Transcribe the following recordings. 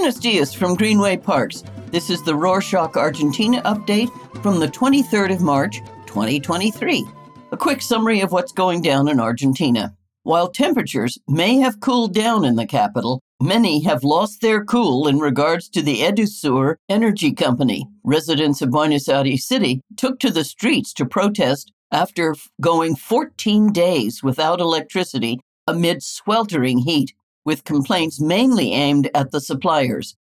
Buenos dias from Greenway Parks. This is the Rorshok Argentina update from the 23rd of March, 2023. A quick summary of what's going down in Argentina. While temperatures may have cooled down in the capital, many have lost their cool in regards to the Edesur energy company. Residents of Buenos Aires City took to the streets to protest after going 14 days without electricity amid sweltering heat, with complaints mainly aimed at the suppliers.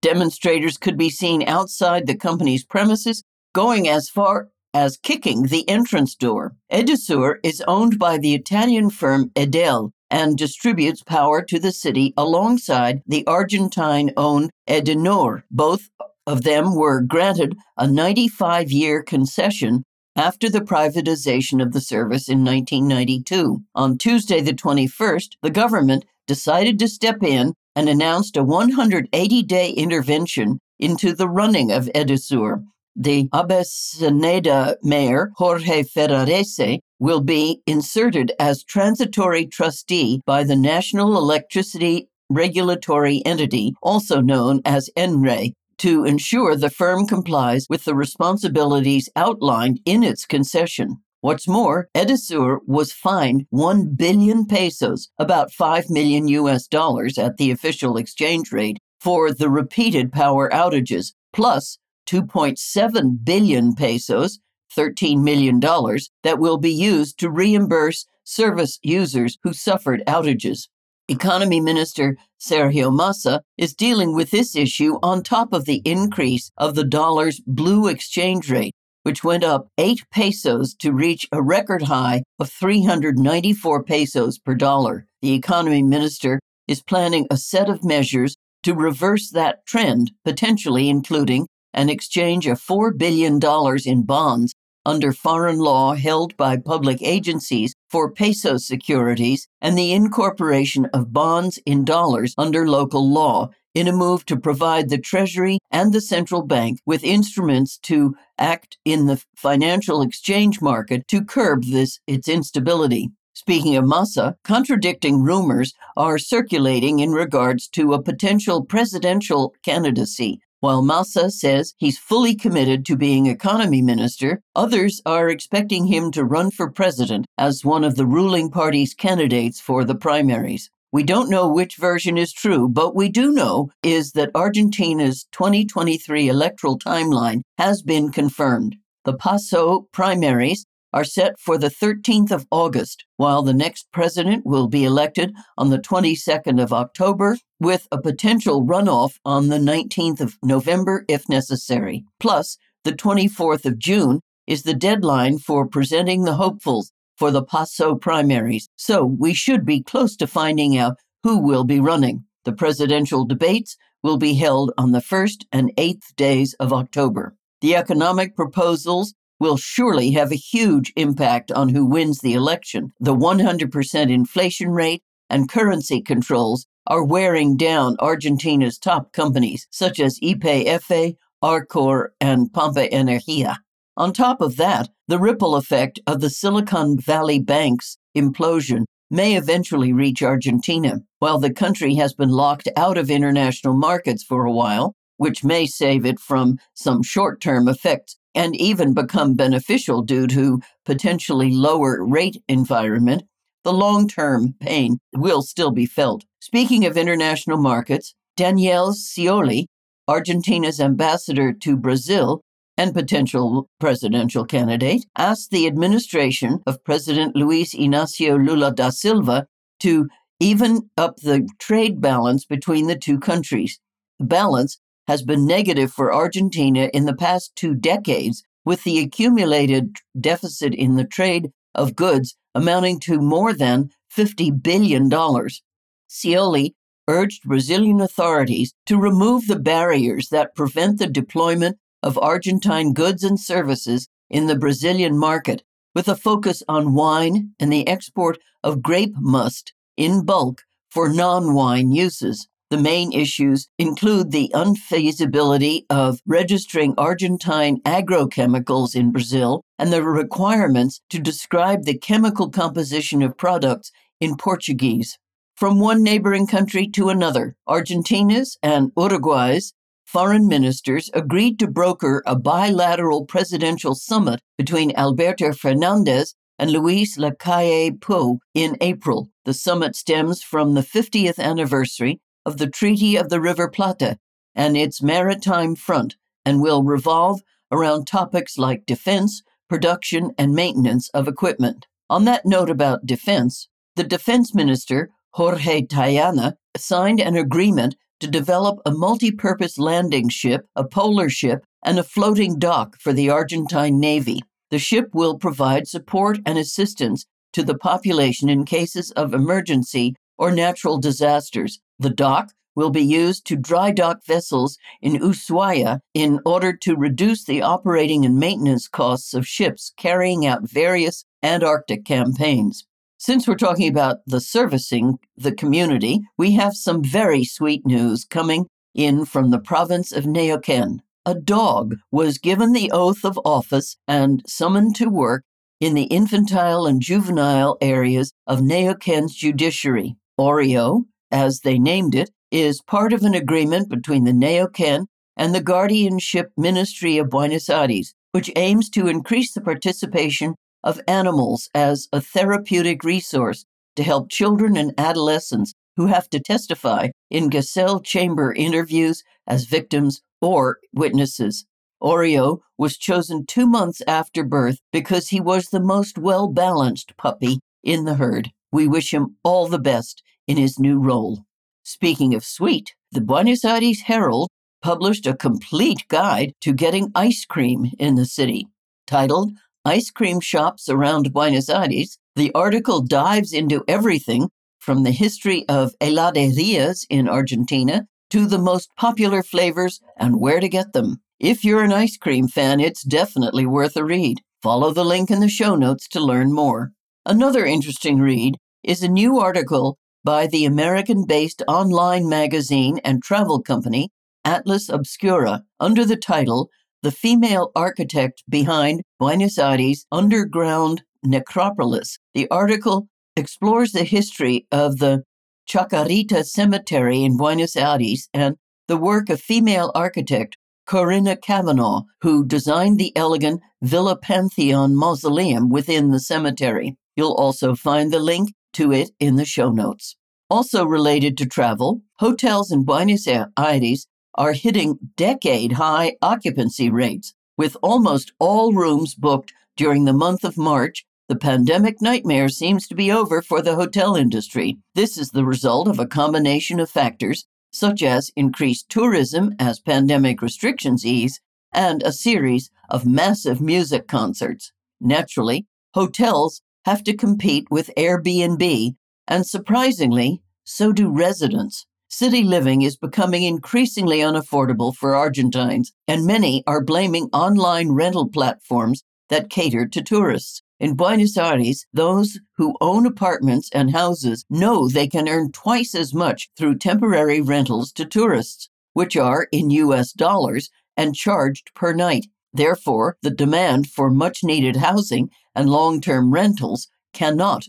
Demonstrators could be seen outside the company's premises, going as far as kicking the entrance door. Edesur is owned by the Italian firm Enel and distributes power to the city alongside the Argentine owned Edenor. Both of them were granted a 95 year concession after the privatization of the service in 1992. On Tuesday, the 21st, the government decided to step in and announced a 180 day intervention into the running of Edesur. The Avellaneda mayor, Jorge Ferraresi, will be inserted as transitory trustee by the National Electricity Regulatory Entity, also known as ENRE, to ensure the firm complies with the responsibilities outlined in its concession. What's more, Edesur was fined 1 billion pesos, about 5 million US dollars at the official exchange rate, for the repeated power outages, plus 2.7 billion pesos, $13 million, that will be used to reimburse service users who suffered outages. Economy Minister Sergio Massa is dealing with this issue on top of the increase of the dollar's blue exchange rate, which went up 8 pesos to reach a record high of 394 pesos per dollar. The Economy Minister is planning a set of measures to reverse that trend, potentially including an exchange of $4 billion in bonds under foreign law held by public agencies for peso securities and the incorporation of bonds in dollars under local law in a move to provide the Treasury and the central bank with instruments to act in the financial exchange market to curb this its instability. Speaking of Massa, contradicting rumors are circulating in regards to a potential presidential candidacy while Massa says he's fully committed to being economy minister, others are expecting him to run for president as one of the ruling party's candidates for the primaries. We don't know which version is true, but we do know is that Argentina's 2023 electoral timeline has been confirmed. The PASO primaries are set for the 13th of August, while the next president will be elected on the 22nd of October, with a potential runoff on the 19th of November if necessary. Plus, the 24th of June is the deadline for presenting the hopefuls for the PASO primaries, so we should be close to finding out who will be running. The presidential debates will be held on the 1st and 8th days of October. The economic proposals will surely have a huge impact on who wins the election. The 100% inflation rate and currency controls are wearing down Argentina's top companies such as YPF, Arcor, and Pampa Energia. On top of that, the ripple effect of the Silicon Valley Bank's implosion may eventually reach Argentina. While the country has been locked out of international markets for a while, which may save it from some short term effects and even become beneficial due to potentially lower rate environment, the long term pain will still be felt. Speaking of international markets, Daniel Scioli, Argentina's ambassador to Brazil and potential presidential candidate, asked the administration of President Luis Inacio Lula da Silva to even up the trade balance between the two countries. Balance has been negative for Argentina in the past two decades, with the accumulated deficit in the trade of goods amounting to more than $50 billion. Scioli urged Brazilian authorities to remove the barriers that prevent the deployment of Argentine goods and services in the Brazilian market, with a focus on wine and the export of grape must in bulk for non wine uses. The main issues include the unfeasibility of registering Argentine agrochemicals in Brazil and the requirements to describe the chemical composition of products in Portuguese. from one neighboring country to another. Argentina's and Uruguay's foreign ministers agreed to broker a bilateral presidential summit between Alberto Fernandez and Luis Lacalle Pou in April. The summit stems from the 50th anniversary of the Treaty of the River Plata and its maritime front and will revolve around topics like defense, production, and maintenance of equipment. On that note about defense, the defense minister, Jorge Taiana, signed an agreement to develop a multi purpose landing ship, a polar ship, and a floating dock for the Argentine Navy. The ship will provide support and assistance to the population in cases of emergency or natural disasters. The dock will be used to dry dock vessels in Ushuaia in order to reduce the operating and maintenance costs of ships carrying out various Antarctic campaigns. Since we're talking about the servicing the community, we have some very sweet news coming in from the province of Neuquén. A dog was given the oath of office and summoned to work in the infantile and juvenile areas of Neuquén's judiciary. Oreo, as they named it, is part of an agreement between the Neuquén and the Guardianship Ministry of Buenos Aires, which aims to increase the participation of animals as a therapeutic resource to help children and adolescents who have to testify in Gesell chamber interviews as victims or witnesses. Oreo was chosen two months after birth because he was the most well balanced puppy in the herd. We wish him all the best in his new role. Speaking of sweet, the Buenos Aires Herald published a complete guide to getting ice cream in the city. Titled Ice Cream Shops Around Buenos Aires, the article dives into everything from the history of heladerias in Argentina to the most popular flavors and where to get them. If you're an ice cream fan, it's definitely worth a read. Follow the link in the show notes to learn more. Another interesting read is a new article by the American based online magazine and travel company Atlas Obscura under the title The Female Architect Behind Buenos Aires Underground Necropolis. The article explores the history of the Chacarita Cemetery in Buenos Aires and the work of female architect Corinna Cavanaugh, who designed the elegant Villa Pantheon mausoleum within the cemetery. You'll also find the link to it in the show notes. Also related to travel, hotels in Buenos Aires are hitting decade high occupancy rates, with almost all rooms booked during the month of March. The pandemic nightmare seems to be over for the hotel industry. This is the result of a combination of factors, such as increased tourism as pandemic restrictions ease, and a series of massive music concerts. Naturally, hotels have to compete with Airbnb, and surprisingly, so do residents. City living is becoming increasingly unaffordable for Argentines, and many are blaming online rental platforms that cater to tourists. In Buenos Aires, those who own apartments and houses know they can earn twice as much through temporary rentals to tourists, which are in US dollars and charged per night. Therefore, the demand for much needed housing and long term rentals cannot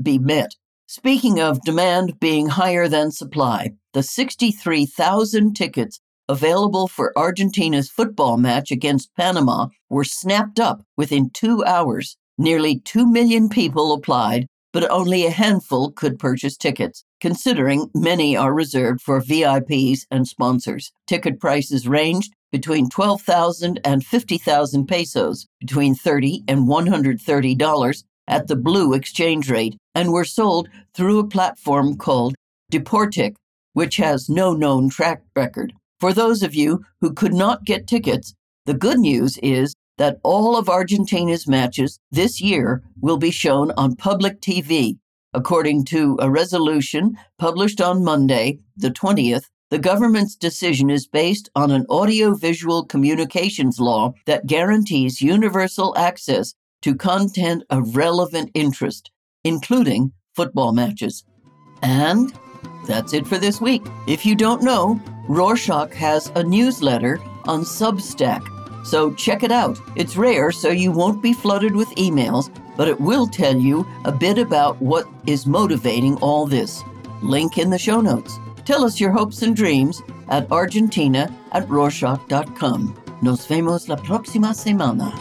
be met. Speaking of demand being higher than supply, the 63,000 tickets available for Argentina's football match against Panama were snapped up within two hours. Nearly 2 million people applied, but only a handful could purchase tickets, considering many are reserved for VIPs and sponsors. Ticket prices ranged between 12,000 and 50,000 pesos, between 30 and 130 dollars at the blue exchange rate, and were sold through a platform called Deportick, which has no known track record. For those of you who could not get tickets, the good news is that all of Argentina's matches this year will be shown on public TV. According to a resolution published on Monday, the 20th, the government's decision is based on an audiovisual communications law that guarantees universal access to content of relevant interest, including football matches. And that's it for this week. If you don't know, Rorshok has a newsletter on Substack, so check it out. It's rare, so you won't be flooded with emails, but it will tell you a bit about what is motivating all this. Link in the show notes. Tell us your hopes and dreams at argentina at rorshok.com. Nos vemos la próxima semana.